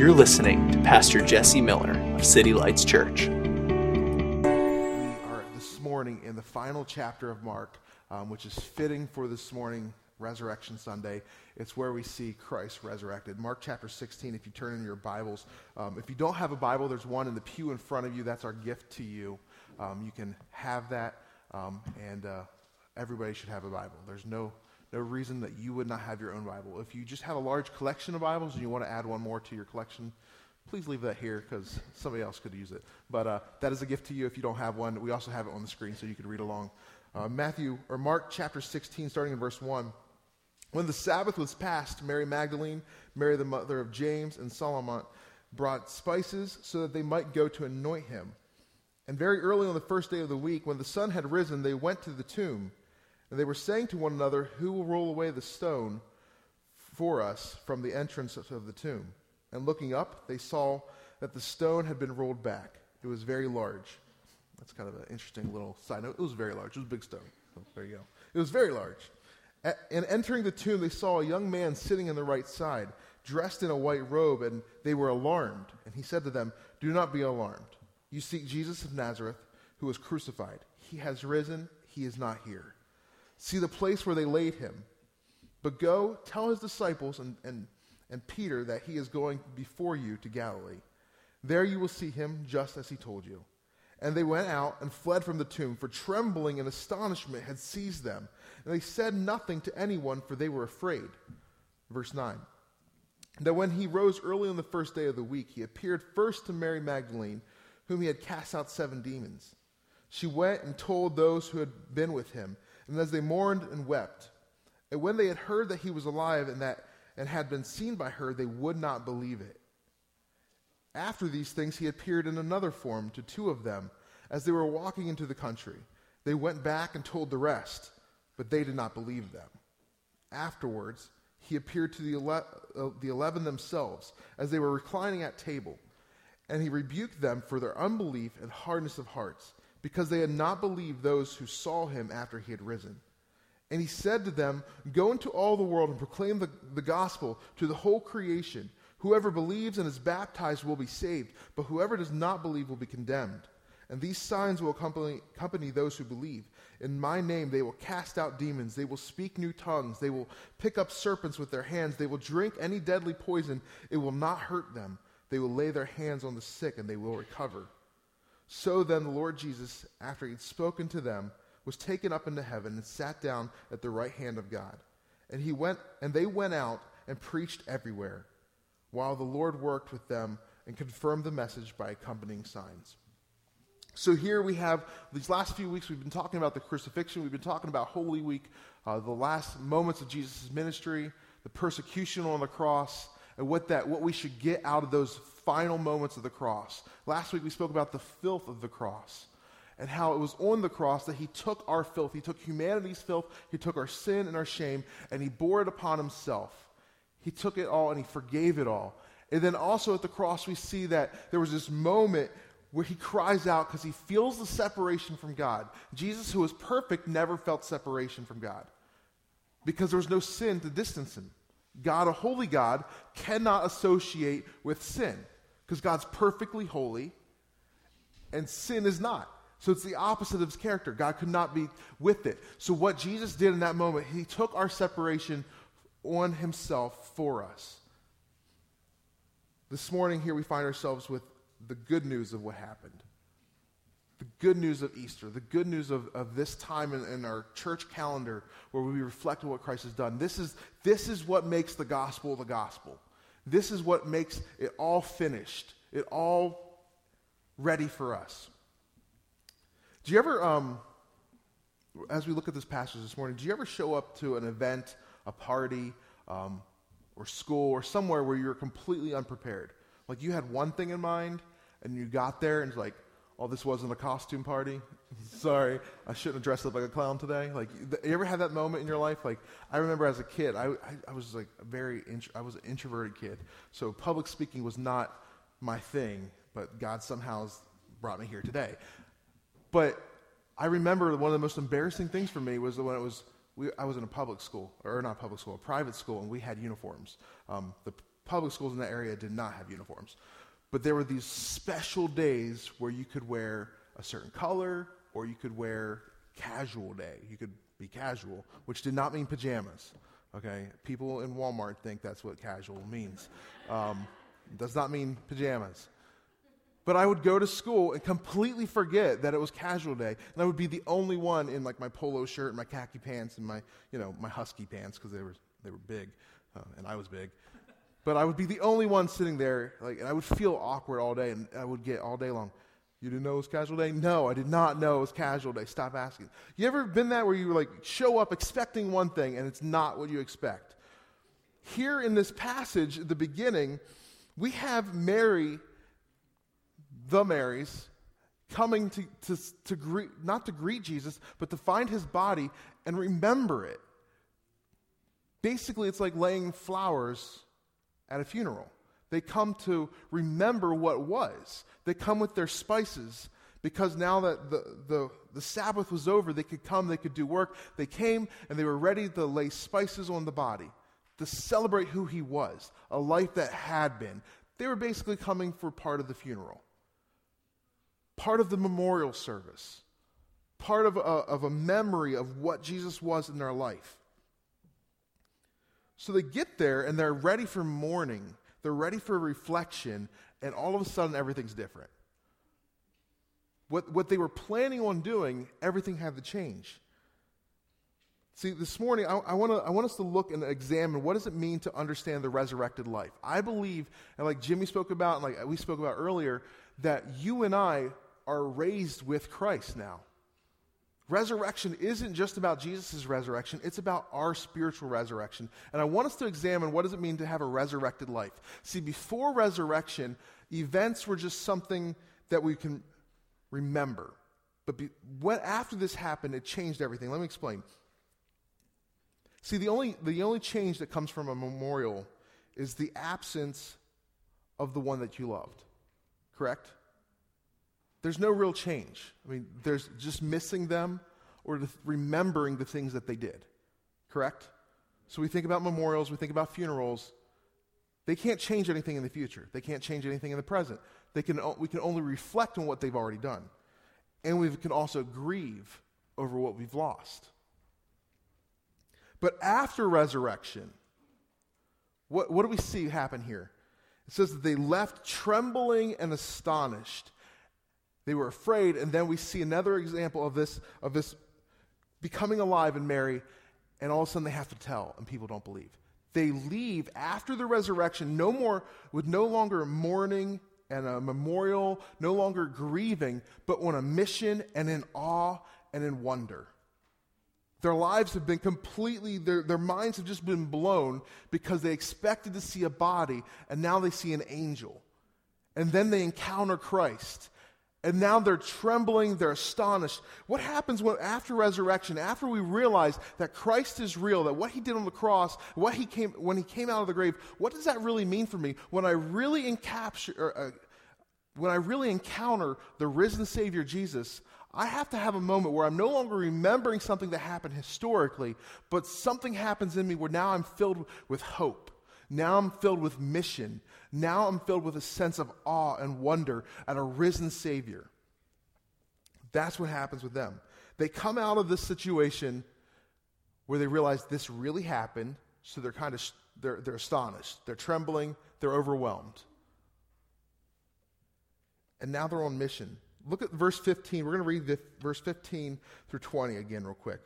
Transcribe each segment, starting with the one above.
You're listening to Pastor Jesse Miller of City Lights Church. We are this morning in the final chapter of Mark, um, which is fitting for this morning, Resurrection Sunday. It's where we see Christ resurrected. Mark chapter 16, if you turn in your Bibles. Um, if you don't have a Bible, there's one in the pew in front of you. That's our gift to you. Um, you can have that, um, and uh, everybody should have a Bible. There's no no reason that you would not have your own Bible. If you just have a large collection of Bibles and you want to add one more to your collection, please leave that here because somebody else could use it. But uh, that is a gift to you if you don't have one. We also have it on the screen so you can read along. Uh, Matthew or Mark chapter 16, starting in verse 1. When the Sabbath was past, Mary Magdalene, Mary the mother of James, and Salome brought spices so that they might go to anoint him. And very early on the first day of the week, when the sun had risen, they went to the tomb. And they were saying to one another, Who will roll away the stone for us from the entrance of the tomb? And looking up, they saw that the stone had been rolled back. It was very large. That's kind of an interesting little side note. It was very large. It was a big stone. So there you go. It was very large. And entering the tomb, they saw a young man sitting on the right side, dressed in a white robe, and they were alarmed. And he said to them, Do not be alarmed. You seek Jesus of Nazareth, who was crucified. He has risen. He is not here. See the place where they laid him. But go tell his disciples and, and, and Peter that he is going before you to Galilee. There you will see him just as he told you. And they went out and fled from the tomb, for trembling and astonishment had seized them. And they said nothing to anyone, for they were afraid. Verse 9. That when he rose early on the first day of the week, he appeared first to Mary Magdalene, whom he had cast out seven demons. She went and told those who had been with him and as they mourned and wept. And when they had heard that he was alive and that and had been seen by her, they would not believe it. After these things, he appeared in another form to two of them as they were walking into the country. They went back and told the rest, but they did not believe them. Afterwards, he appeared to the, ele- uh, the eleven themselves as they were reclining at table, and he rebuked them for their unbelief and hardness of hearts because they had not believed those who saw him after he had risen. And he said to them, Go into all the world and proclaim the, the gospel to the whole creation. Whoever believes and is baptized will be saved, but whoever does not believe will be condemned. And these signs will accompany, accompany those who believe. In my name they will cast out demons, they will speak new tongues, they will pick up serpents with their hands, they will drink any deadly poison, it will not hurt them. They will lay their hands on the sick and they will recover. So then the Lord Jesus, after he had spoken to them, was taken up into heaven and sat down at the right hand of God. And he went and they went out and preached everywhere, while the Lord worked with them and confirmed the message by accompanying signs. So here we have these last few weeks we've been talking about the crucifixion, we've been talking about Holy Week, uh, the last moments of Jesus' ministry, the persecution on the cross, and what that what we should get out of those final moments of the cross. Last week we spoke about the filth of the cross and how it was on the cross that he took our filth, he took humanity's filth, he took our sin and our shame, and he bore it upon himself. He took it all and he forgave it all. And then also at the cross, we see that there was this moment where he cries out because he feels the separation from God. Jesus, who was perfect, never felt separation from God because there was no sin to distance him. God, a holy God, cannot associate with sin because God's perfectly holy and sin is not. So it's the opposite of his character. God could not be with it. So what Jesus did in that moment, he took our separation on himself for us. This morning here we find ourselves with the good news of what happened the good news of Easter, the good news of, of this time in, in, our church calendar where we reflect on what Christ has done. This is, this is what makes the gospel the gospel. This is what makes it all finished, it all ready for us. Do you ever, um, as we look at this passage this morning, do you ever show up to an event, a party, um, or school, or somewhere where you're completely unprepared? Like you had one thing in mind, and you got there, and it's like, oh, this wasn't a costume party. Sorry, I shouldn't have dressed up like a clown today. Like, you ever had that moment in your life? Like, I remember as a kid, I, I, I was like a very, int- I was an introverted kid. So public speaking was not my thing, but God somehow brought me here today. But I remember one of the most embarrassing things for me was when it was, we, I was in a public school, or not public school, a private school, and we had uniforms. Um, the public schools in that area did not have uniforms. But there were these special days where you could wear a certain color or you could wear casual day. You could be casual, which did not mean pajamas. Okay? People in Walmart think that's what casual means. Um, does not mean pajamas. But I would go to school and completely forget that it was casual day, and I would be the only one in like my polo shirt and my khaki pants and my, you know, my husky pants because they were they were big, uh, and I was big. But I would be the only one sitting there, like, and I would feel awkward all day, and I would get all day long. You didn't know it was casual day? No, I did not know it was casual day. Stop asking. You ever been that where you like show up expecting one thing and it's not what you expect? Here in this passage, at the beginning, we have Mary, the Marys, coming to, to, to greet, not to greet Jesus, but to find his body and remember it. Basically, it's like laying flowers at a funeral. They come to remember what was. They come with their spices because now that the, the, the Sabbath was over, they could come, they could do work. They came and they were ready to lay spices on the body to celebrate who he was, a life that had been. They were basically coming for part of the funeral, part of the memorial service, part of a, of a memory of what Jesus was in their life. So they get there and they're ready for mourning, they're ready for reflection, and all of a sudden everything's different. What, what they were planning on doing, everything had to change. See, this morning, I, I, wanna, I want us to look and examine what does it mean to understand the resurrected life. I believe, and like Jimmy spoke about, and like we spoke about earlier, that you and I are raised with Christ now. Resurrection isn't just about Jesus' resurrection, it's about our spiritual resurrection. And I want us to examine what does it mean to have a resurrected life. See, before resurrection, events were just something that we can remember. But be, what, after this happened, it changed everything. Let me explain. See, the only, the only change that comes from a memorial is the absence of the one that you loved. Correct? There's no real change. I mean, there's just missing them or the, remembering the things that they did. Correct? So we think about memorials, we think about funerals. They can't change anything in the future. They can't change anything in the present. They can, we can only reflect on what they've already done. And we can also grieve over what we've lost. But after resurrection, what, what do we see happen here? It says that they left trembling and astonished they were afraid, and then we see another example of this, of this becoming alive in Mary, and all of a sudden they have to tell, and people don't believe. They leave after the resurrection, no more, with no longer mourning and a memorial, no longer grieving, but on a mission and in awe and in wonder. Their lives have been completely, their, their minds have just been blown because they expected to see a body and now they see an angel. And then they encounter Christ and now they're trembling, they're astonished. What happens when, after resurrection, after we realize that Christ is real, that what he did on the cross, what he came, when he came out of the grave, what does that really mean for me? When I really encapture, or, uh, when I really encounter the risen Savior Jesus, I have to have a moment where I'm no longer remembering something that happened historically, but something happens in me where now I'm filled with hope. Now I'm filled with mission. Now I'm filled with a sense of awe and wonder at a risen Savior. That's what happens with them. They come out of this situation where they realize this really happened, so they're kind of they're, they're astonished, they're trembling, they're overwhelmed. And now they're on mission. Look at verse 15. We're going to read verse 15 through 20 again, real quick.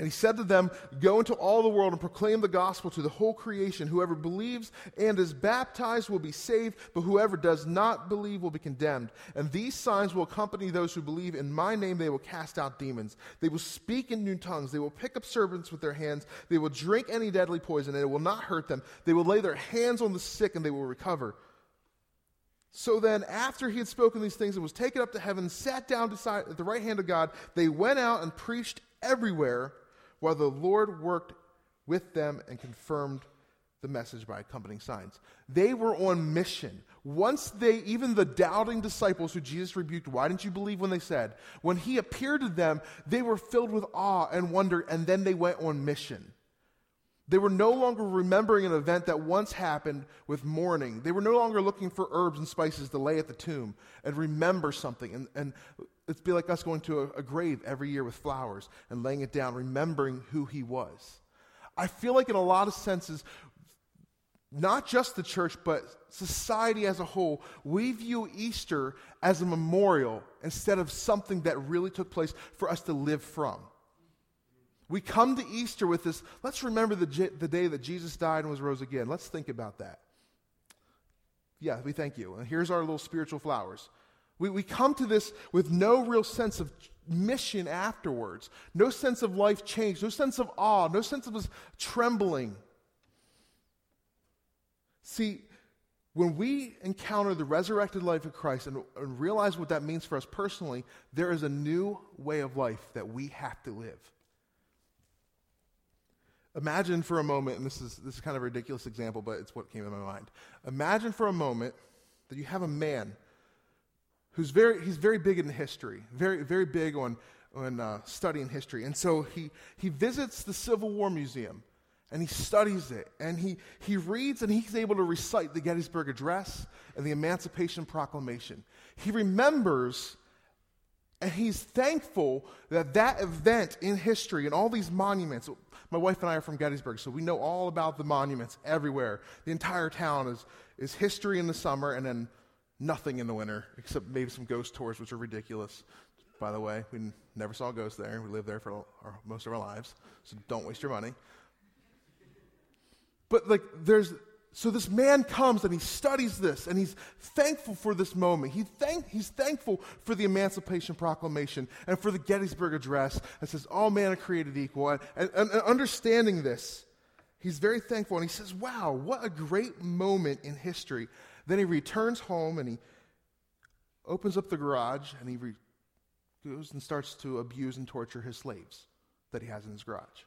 And he said to them, Go into all the world and proclaim the gospel to the whole creation. Whoever believes and is baptized will be saved, but whoever does not believe will be condemned. And these signs will accompany those who believe. In my name they will cast out demons. They will speak in new tongues. They will pick up serpents with their hands. They will drink any deadly poison, and it will not hurt them. They will lay their hands on the sick, and they will recover. So then, after he had spoken these things and was taken up to heaven, sat down beside, at the right hand of God, they went out and preached everywhere while the Lord worked with them and confirmed the message by accompanying signs. They were on mission. Once they, even the doubting disciples who Jesus rebuked, why didn't you believe when they said? When he appeared to them, they were filled with awe and wonder, and then they went on mission. They were no longer remembering an event that once happened with mourning. They were no longer looking for herbs and spices to lay at the tomb and remember something. And, and it'd be like us going to a, a grave every year with flowers and laying it down, remembering who he was. I feel like, in a lot of senses, not just the church, but society as a whole, we view Easter as a memorial instead of something that really took place for us to live from. We come to Easter with this, let's remember the, the day that Jesus died and was rose again. Let's think about that. Yeah, we thank you. And here's our little spiritual flowers. We, we come to this with no real sense of mission afterwards, no sense of life change, no sense of awe, no sense of us trembling. See, when we encounter the resurrected life of Christ and, and realize what that means for us personally, there is a new way of life that we have to live. Imagine for a moment, and this is, this is kind of a ridiculous example, but it's what came to my mind. Imagine for a moment that you have a man who's very, he's very big in history, very, very big on, on uh, studying history. And so he, he visits the Civil War Museum and he studies it and he, he reads and he's able to recite the Gettysburg Address and the Emancipation Proclamation. He remembers and he's thankful that that event in history and all these monuments, my wife and I are from Gettysburg, so we know all about the monuments everywhere. The entire town is, is history in the summer and then nothing in the winter, except maybe some ghost tours, which are ridiculous. By the way, we never saw ghosts there. We lived there for our, most of our lives, so don't waste your money. But like, there's so this man comes and he studies this and he's thankful for this moment. He thank, he's thankful for the Emancipation Proclamation and for the Gettysburg Address that says all men are created equal. And, and, and understanding this, he's very thankful and he says, Wow, what a great moment in history. Then he returns home and he opens up the garage and he re- goes and starts to abuse and torture his slaves that he has in his garage.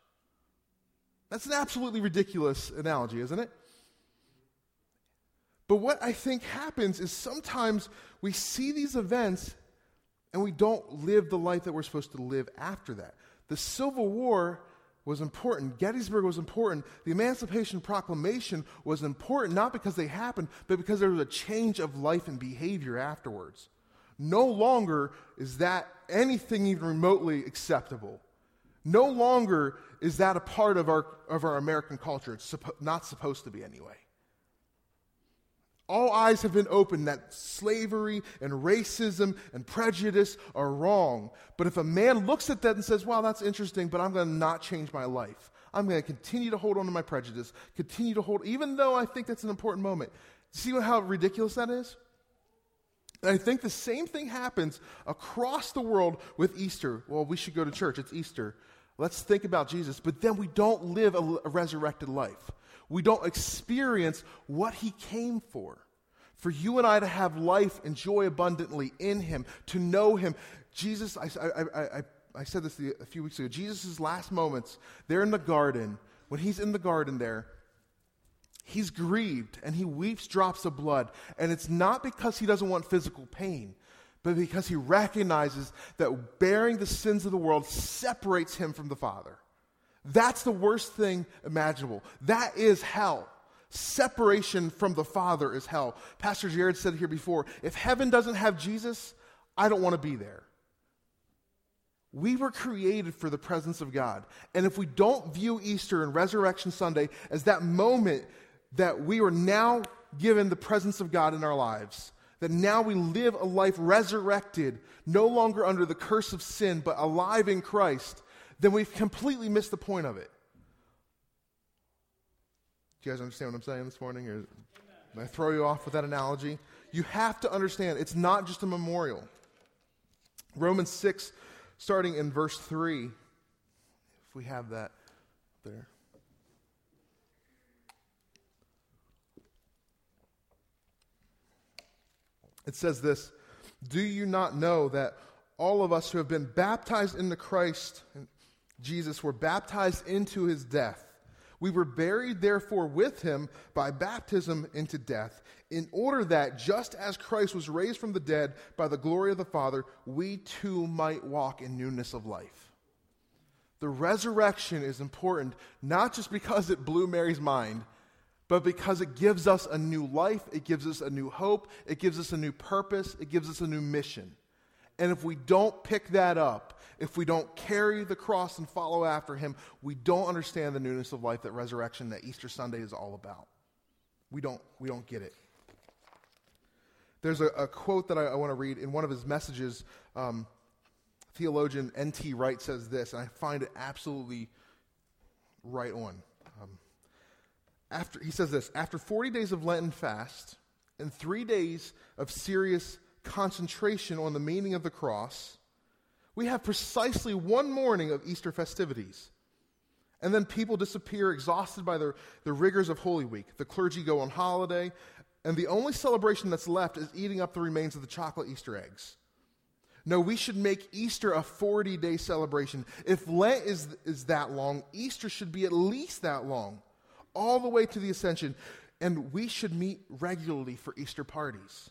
That's an absolutely ridiculous analogy, isn't it? But what I think happens is sometimes we see these events and we don't live the life that we're supposed to live after that. The Civil War was important. Gettysburg was important. The Emancipation Proclamation was important, not because they happened, but because there was a change of life and behavior afterwards. No longer is that anything even remotely acceptable. No longer is that a part of our, of our American culture. It's suppo- not supposed to be anyway. All eyes have been opened that slavery and racism and prejudice are wrong. But if a man looks at that and says, wow, that's interesting, but I'm going to not change my life, I'm going to continue to hold on to my prejudice, continue to hold, even though I think that's an important moment. See how ridiculous that is? And I think the same thing happens across the world with Easter. Well, we should go to church, it's Easter. Let's think about Jesus. But then we don't live a, a resurrected life we don't experience what he came for. For you and I to have life and joy abundantly in him, to know him. Jesus, I, I, I, I said this a few weeks ago, Jesus' last moments, they're in the garden. When he's in the garden there, he's grieved and he weeps drops of blood. And it's not because he doesn't want physical pain, but because he recognizes that bearing the sins of the world separates him from the Father. That's the worst thing imaginable. That is hell. Separation from the Father is hell. Pastor Jared said here before if heaven doesn't have Jesus, I don't want to be there. We were created for the presence of God. And if we don't view Easter and Resurrection Sunday as that moment that we are now given the presence of God in our lives, that now we live a life resurrected, no longer under the curse of sin, but alive in Christ, then we've completely missed the point of it. Do you guys understand what I'm saying this morning? Or did I throw you off with that analogy? You have to understand it's not just a memorial. Romans 6, starting in verse 3, if we have that there. It says this Do you not know that all of us who have been baptized into Christ, Jesus were baptized into his death. We were buried, therefore, with him by baptism into death, in order that, just as Christ was raised from the dead by the glory of the Father, we too might walk in newness of life. the resurrection is important not just because it blew Mary's mind, but because it gives us a new life, it gives us a new hope, it gives us a new purpose, it gives us a new mission. And if we don't pick that up, if we don't carry the cross and follow after him, we don't understand the newness of life that resurrection, that Easter Sunday is all about. We don't, we don't get it. There's a, a quote that I, I want to read in one of his messages. Um, theologian N.T. Wright says this, and I find it absolutely right on. Um, after, he says this After 40 days of Lenten fast and three days of serious concentration on the meaning of the cross, we have precisely one morning of Easter festivities. And then people disappear exhausted by the, the rigors of Holy Week. The clergy go on holiday, and the only celebration that's left is eating up the remains of the chocolate Easter eggs. No, we should make Easter a 40 day celebration. If Lent is, is that long, Easter should be at least that long, all the way to the ascension. And we should meet regularly for Easter parties.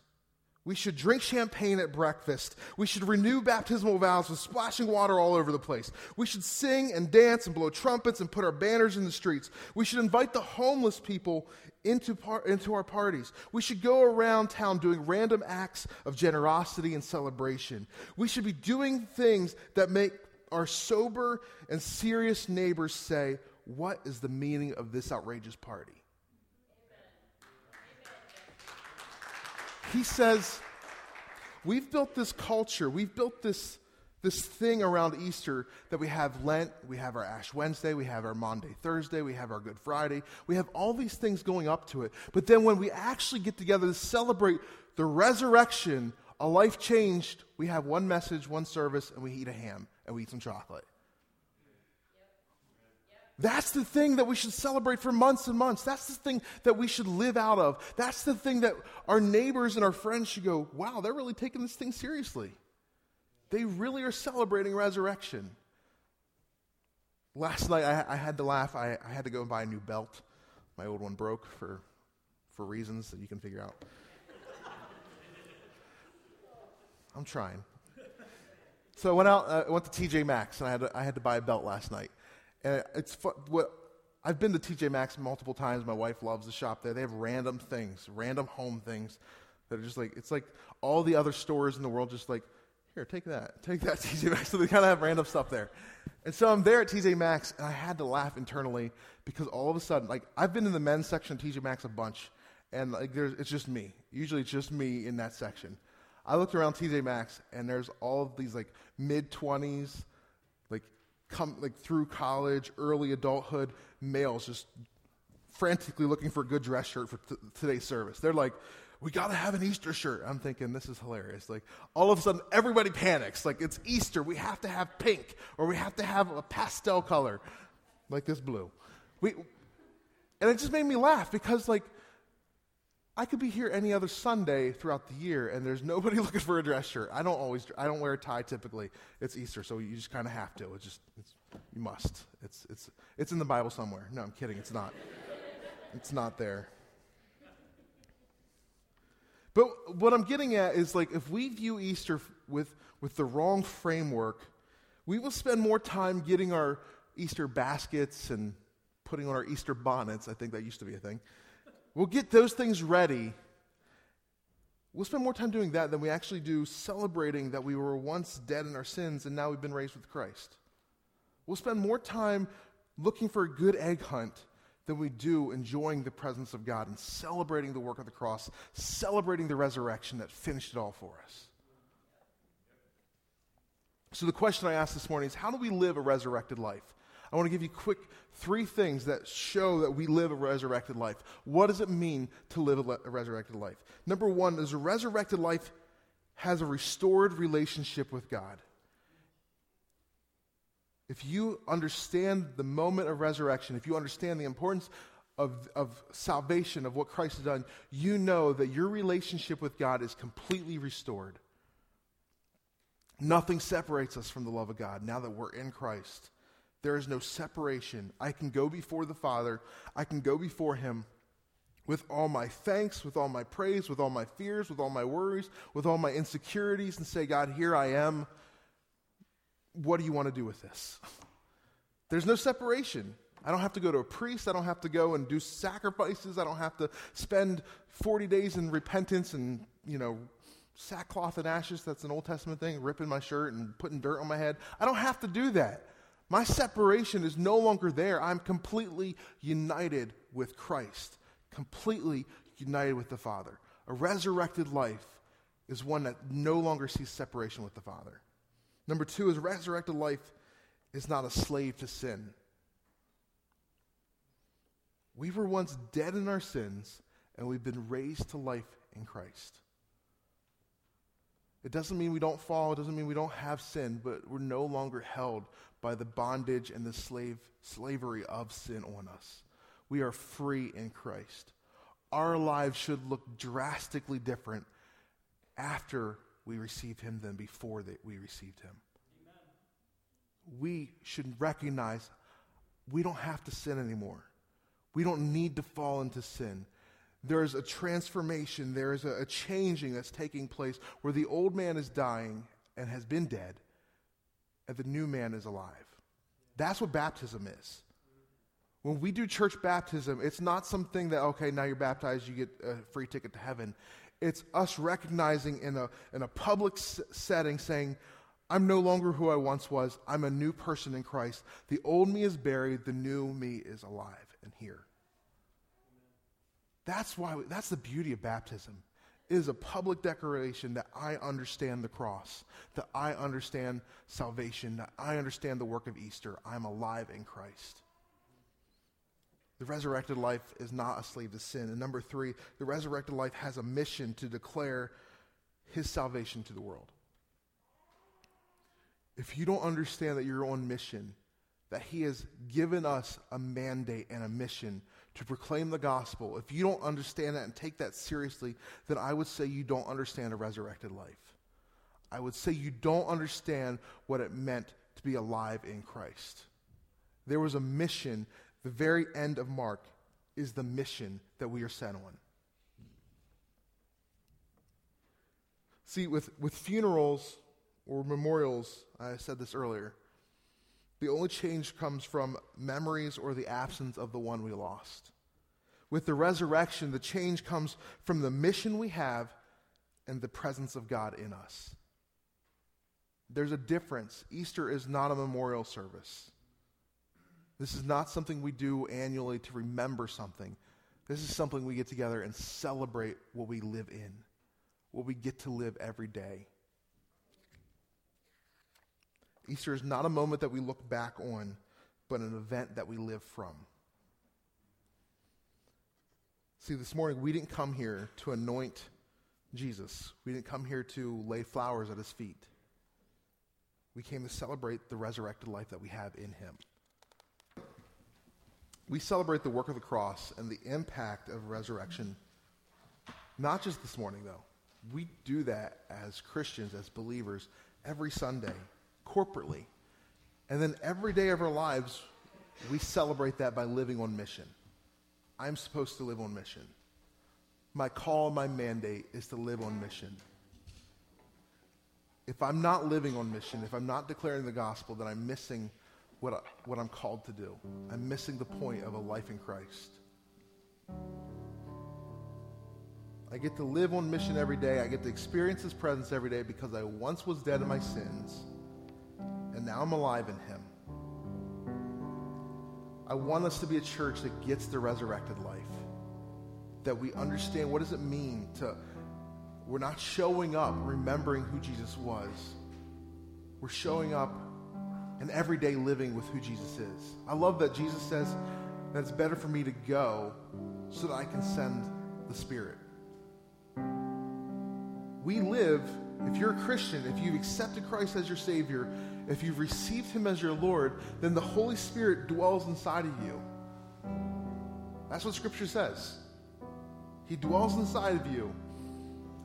We should drink champagne at breakfast. We should renew baptismal vows with splashing water all over the place. We should sing and dance and blow trumpets and put our banners in the streets. We should invite the homeless people into, par- into our parties. We should go around town doing random acts of generosity and celebration. We should be doing things that make our sober and serious neighbors say, What is the meaning of this outrageous party? He says, We've built this culture, we've built this, this thing around Easter that we have Lent, we have our Ash Wednesday, we have our Maundy Thursday, we have our Good Friday. We have all these things going up to it. But then when we actually get together to celebrate the resurrection, a life changed, we have one message, one service, and we eat a ham and we eat some chocolate. That's the thing that we should celebrate for months and months. That's the thing that we should live out of. That's the thing that our neighbors and our friends should go, wow, they're really taking this thing seriously. They really are celebrating resurrection. Last night, I, I had to laugh. I, I, had to go and buy a new belt. My old one broke for, for reasons that you can figure out. I'm trying. So I went out, uh, I went to TJ Maxx, and I had to, I had to buy a belt last night. And it's fu- what I've been to TJ Maxx multiple times. My wife loves the shop there. They have random things, random home things that are just like it's like all the other stores in the world. Just like here, take that, take that TJ Maxx. So they kind of have random stuff there. And so I'm there at TJ Maxx, and I had to laugh internally because all of a sudden, like I've been in the men's section of TJ Maxx a bunch, and like there's it's just me. Usually, it's just me in that section. I looked around TJ Maxx, and there's all of these like mid twenties come like through college, early adulthood males just frantically looking for a good dress shirt for t- today's service. They're like, we got to have an Easter shirt. I'm thinking this is hilarious. Like all of a sudden everybody panics. Like it's Easter, we have to have pink or we have to have a pastel color like this blue. We and it just made me laugh because like I could be here any other Sunday throughout the year, and there's nobody looking for a dress shirt. I don't always, I don't wear a tie typically. It's Easter, so you just kind of have to. It's just, it's, you must. It's, it's, it's in the Bible somewhere. No, I'm kidding. It's not. it's not there. But what I'm getting at is like, if we view Easter with, with the wrong framework, we will spend more time getting our Easter baskets and putting on our Easter bonnets. I think that used to be a thing We'll get those things ready. We'll spend more time doing that than we actually do celebrating that we were once dead in our sins and now we've been raised with Christ. We'll spend more time looking for a good egg hunt than we do enjoying the presence of God and celebrating the work of the cross, celebrating the resurrection that finished it all for us. So, the question I asked this morning is how do we live a resurrected life? I want to give you quick three things that show that we live a resurrected life. What does it mean to live a, le- a resurrected life? Number one is a resurrected life has a restored relationship with God. If you understand the moment of resurrection, if you understand the importance of, of salvation, of what Christ has done, you know that your relationship with God is completely restored. Nothing separates us from the love of God now that we're in Christ. There is no separation. I can go before the Father. I can go before Him with all my thanks, with all my praise, with all my fears, with all my worries, with all my insecurities, and say, God, here I am. What do you want to do with this? There's no separation. I don't have to go to a priest. I don't have to go and do sacrifices. I don't have to spend 40 days in repentance and, you know, sackcloth and ashes. That's an Old Testament thing, ripping my shirt and putting dirt on my head. I don't have to do that. My separation is no longer there. I'm completely united with Christ, completely united with the Father. A resurrected life is one that no longer sees separation with the Father. Number two is resurrected life is not a slave to sin. We were once dead in our sins, and we've been raised to life in Christ. It doesn't mean we don't fall, it doesn't mean we don't have sin, but we're no longer held by the bondage and the slave slavery of sin on us. We are free in Christ. Our lives should look drastically different after we receive him than before that we received him. Amen. We should recognize we don't have to sin anymore. We don't need to fall into sin. There's a transformation, there is a, a changing that's taking place where the old man is dying and has been dead, and the new man is alive. That's what baptism is. When we do church baptism, it's not something that, okay, now you're baptized, you get a free ticket to heaven. It's us recognizing in a, in a public s- setting saying, I'm no longer who I once was. I'm a new person in Christ. The old me is buried, the new me is alive and here. That's why we, that's the beauty of baptism. It is a public declaration that I understand the cross, that I understand salvation, that I understand the work of Easter. I'm alive in Christ. The resurrected life is not a slave to sin. And number three, the resurrected life has a mission to declare his salvation to the world. If you don't understand that you're on mission, that he has given us a mandate and a mission to proclaim the gospel, if you don't understand that and take that seriously, then I would say you don't understand a resurrected life. I would say you don't understand what it meant to be alive in Christ. There was a mission. The very end of Mark is the mission that we are sent on. See, with, with funerals or memorials, I said this earlier, the only change comes from memories or the absence of the one we lost. With the resurrection, the change comes from the mission we have and the presence of God in us. There's a difference. Easter is not a memorial service. This is not something we do annually to remember something. This is something we get together and celebrate what we live in, what we get to live every day. Easter is not a moment that we look back on, but an event that we live from. See, this morning we didn't come here to anoint Jesus. We didn't come here to lay flowers at his feet. We came to celebrate the resurrected life that we have in him. We celebrate the work of the cross and the impact of resurrection, not just this morning, though. We do that as Christians, as believers, every Sunday corporately. And then every day of our lives, we celebrate that by living on mission. I'm supposed to live on mission. My call, my mandate is to live on mission. If I'm not living on mission, if I'm not declaring the gospel, then I'm missing what, I, what I'm called to do. I'm missing the point of a life in Christ. I get to live on mission every day. I get to experience His presence every day because I once was dead in my sins and now I'm alive in him. I want us to be a church that gets the resurrected life. That we understand what does it mean to we're not showing up remembering who Jesus was. We're showing up and everyday living with who Jesus is. I love that Jesus says that it's better for me to go so that I can send the Spirit. We live, if you're a Christian, if you've accepted Christ as your Savior, if you've received Him as your Lord, then the Holy Spirit dwells inside of you. That's what Scripture says. He dwells inside of you.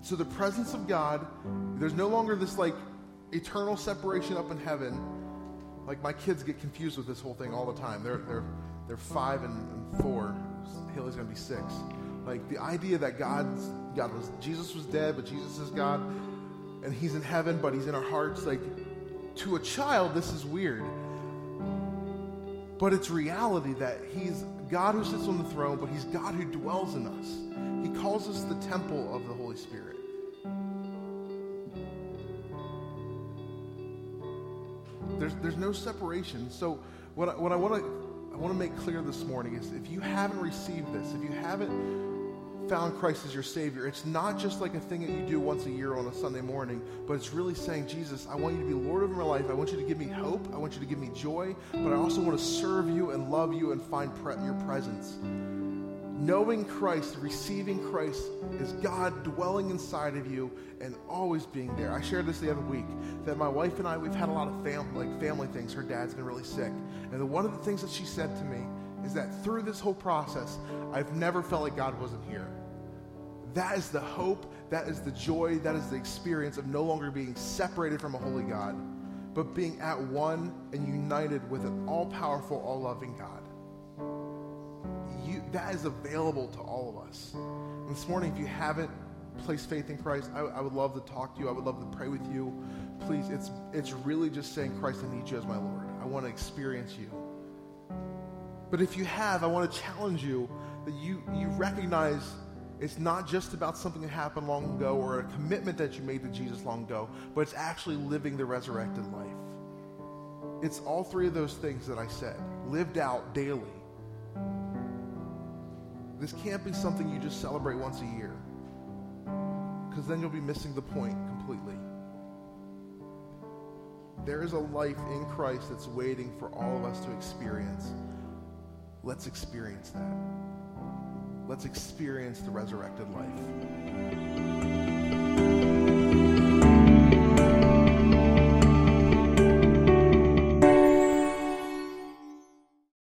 So the presence of God, there's no longer this like eternal separation up in heaven. Like my kids get confused with this whole thing all the time. They're they're they're five and, and four. Haley's gonna be six. Like the idea that God's God was Jesus was dead, but Jesus is God, and He's in heaven, but He's in our hearts. Like to a child, this is weird. But it's reality that He's God who sits on the throne, but He's God who dwells in us. He calls us the temple of the Holy Spirit. There's, there's no separation. So, what I, what I want to I want to make clear this morning is if you haven't received this, if you haven't found Christ as your Savior, it's not just like a thing that you do once a year on a Sunday morning, but it's really saying, Jesus, I want you to be Lord of my life. I want you to give me hope. I want you to give me joy, but I also want to serve you and love you and find pre- your presence. Knowing Christ, receiving Christ, is God dwelling inside of you and always being there. I shared this the other week that my wife and I we've had a lot of family like family things. Her dad's been really sick, and one of the things that she said to me is that through this whole process, I've never felt like God wasn't here. That is the hope, that is the joy, that is the experience of no longer being separated from a holy God, but being at one and united with an all powerful, all loving God. You, that is available to all of us. And this morning, if you haven't placed faith in Christ, I, I would love to talk to you. I would love to pray with you. Please, it's, it's really just saying, Christ, I need you as my Lord. I want to experience you. But if you have, I want to challenge you that you, you recognize it's not just about something that happened long ago or a commitment that you made to Jesus long ago, but it's actually living the resurrected life. It's all three of those things that I said, lived out daily. This can't be something you just celebrate once a year, because then you'll be missing the point completely. There is a life in Christ that's waiting for all of us to experience. Let's experience that. Let's experience the resurrected life.